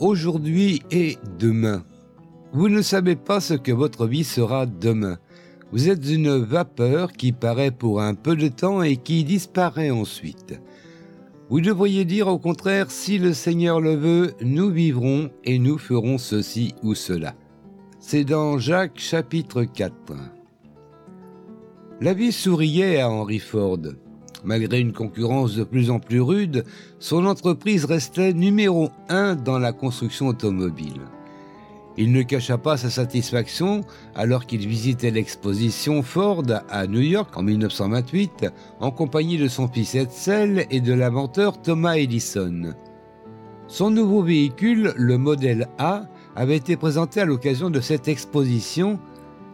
aujourd'hui et demain. Vous ne savez pas ce que votre vie sera demain. Vous êtes une vapeur qui paraît pour un peu de temps et qui disparaît ensuite. Vous devriez dire au contraire, si le Seigneur le veut, nous vivrons et nous ferons ceci ou cela. C'est dans Jacques chapitre 4. La vie souriait à Henry Ford. Malgré une concurrence de plus en plus rude, son entreprise restait numéro un dans la construction automobile. Il ne cacha pas sa satisfaction alors qu'il visitait l'exposition Ford à New York en 1928 en compagnie de son fils Edsel et de l'inventeur Thomas Edison. Son nouveau véhicule, le modèle A, avait été présenté à l'occasion de cette exposition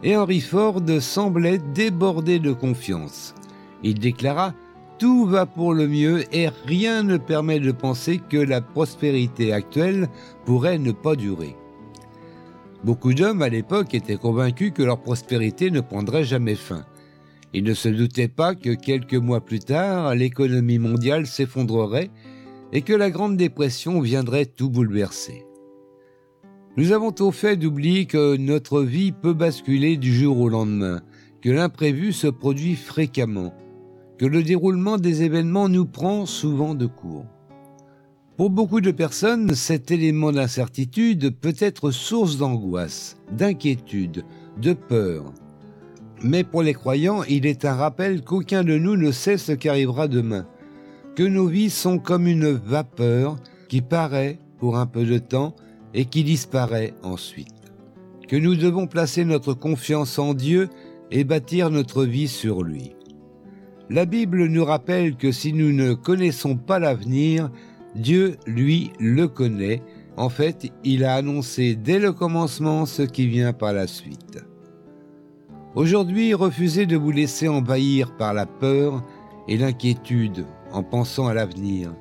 et Henry Ford semblait débordé de confiance. Il déclara Tout va pour le mieux et rien ne permet de penser que la prospérité actuelle pourrait ne pas durer. Beaucoup d'hommes à l'époque étaient convaincus que leur prospérité ne prendrait jamais fin. Ils ne se doutaient pas que quelques mois plus tard, l'économie mondiale s'effondrerait et que la Grande Dépression viendrait tout bouleverser. Nous avons au fait d'oublier que notre vie peut basculer du jour au lendemain, que l'imprévu se produit fréquemment, que le déroulement des événements nous prend souvent de court. Pour beaucoup de personnes, cet élément d'incertitude peut être source d'angoisse, d'inquiétude, de peur. Mais pour les croyants, il est un rappel qu'aucun de nous ne sait ce qu'arrivera demain, que nos vies sont comme une vapeur qui paraît pour un peu de temps et qui disparaît ensuite. Que nous devons placer notre confiance en Dieu et bâtir notre vie sur lui. La Bible nous rappelle que si nous ne connaissons pas l'avenir, Dieu, lui, le connaît. En fait, il a annoncé dès le commencement ce qui vient par la suite. Aujourd'hui, refusez de vous laisser envahir par la peur et l'inquiétude en pensant à l'avenir.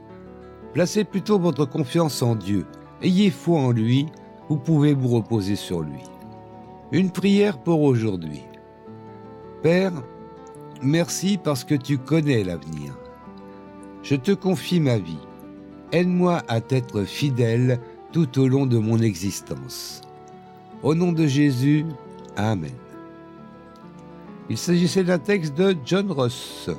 Placez plutôt votre confiance en Dieu Ayez foi en lui, vous pouvez vous reposer sur lui. Une prière pour aujourd'hui. Père, merci parce que tu connais l'avenir. Je te confie ma vie. Aide-moi à t'être fidèle tout au long de mon existence. Au nom de Jésus, Amen. Il s'agissait d'un texte de John Ross.